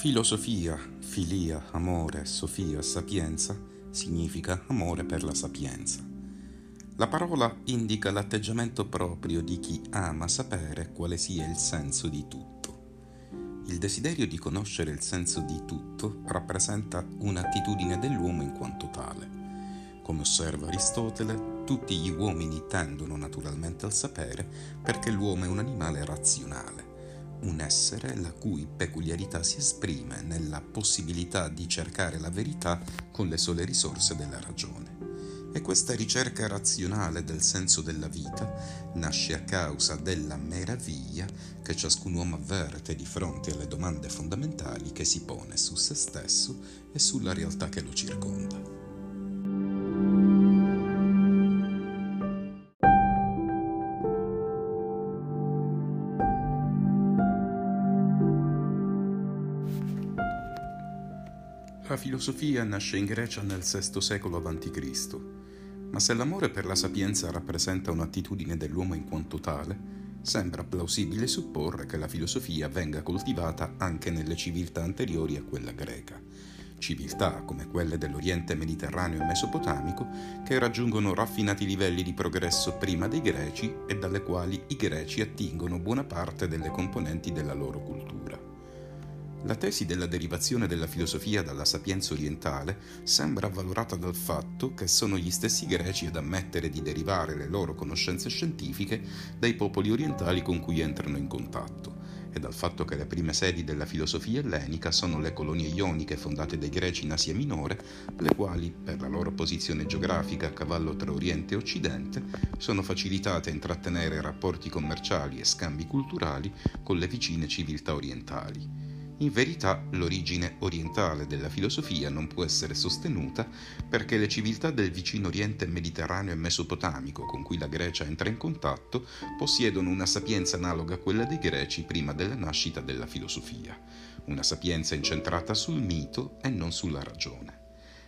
Filosofia, filia, amore, sofia, sapienza significa amore per la sapienza. La parola indica l'atteggiamento proprio di chi ama sapere quale sia il senso di tutto. Il desiderio di conoscere il senso di tutto rappresenta un'attitudine dell'uomo in quanto tale. Come osserva Aristotele, tutti gli uomini tendono naturalmente al sapere perché l'uomo è un animale razionale un essere la cui peculiarità si esprime nella possibilità di cercare la verità con le sole risorse della ragione. E questa ricerca razionale del senso della vita nasce a causa della meraviglia che ciascun uomo avverte di fronte alle domande fondamentali che si pone su se stesso e sulla realtà che lo circonda. La filosofia nasce in Grecia nel VI secolo a.C., ma se l'amore per la sapienza rappresenta un'attitudine dell'uomo in quanto tale, sembra plausibile supporre che la filosofia venga coltivata anche nelle civiltà anteriori a quella greca, civiltà come quelle dell'Oriente Mediterraneo e Mesopotamico che raggiungono raffinati livelli di progresso prima dei greci e dalle quali i greci attingono buona parte delle componenti della loro cultura. La tesi della derivazione della filosofia dalla sapienza orientale sembra avvalorata dal fatto che sono gli stessi greci ad ammettere di derivare le loro conoscenze scientifiche dai popoli orientali con cui entrano in contatto e dal fatto che le prime sedi della filosofia ellenica sono le colonie ioniche fondate dai greci in Asia Minore, le quali, per la loro posizione geografica a cavallo tra Oriente e Occidente, sono facilitate a intrattenere rapporti commerciali e scambi culturali con le vicine civiltà orientali. In verità l'origine orientale della filosofia non può essere sostenuta perché le civiltà del vicino Oriente mediterraneo e mesopotamico con cui la Grecia entra in contatto possiedono una sapienza analoga a quella dei greci prima della nascita della filosofia, una sapienza incentrata sul mito e non sulla ragione.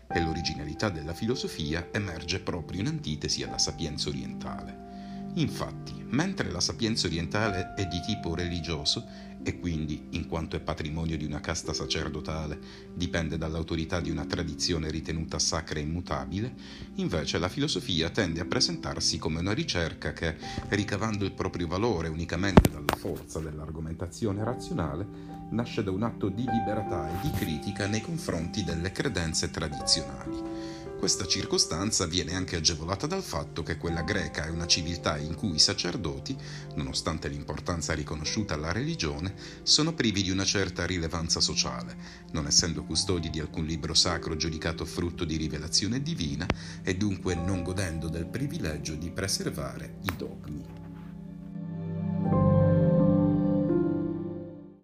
E l'originalità della filosofia emerge proprio in antitesi alla sapienza orientale. Infatti, mentre la sapienza orientale è di tipo religioso e quindi, in quanto è patrimonio di una casta sacerdotale, dipende dall'autorità di una tradizione ritenuta sacra e immutabile, invece la filosofia tende a presentarsi come una ricerca che, ricavando il proprio valore unicamente dalla forza dell'argomentazione razionale, nasce da un atto di libertà e di critica nei confronti delle credenze tradizionali. Questa circostanza viene anche agevolata dal fatto che quella greca è una civiltà in cui i sacerdoti, nonostante l'importanza riconosciuta alla religione, sono privi di una certa rilevanza sociale, non essendo custodi di alcun libro sacro giudicato frutto di rivelazione divina e dunque non godendo del privilegio di preservare i dogmi.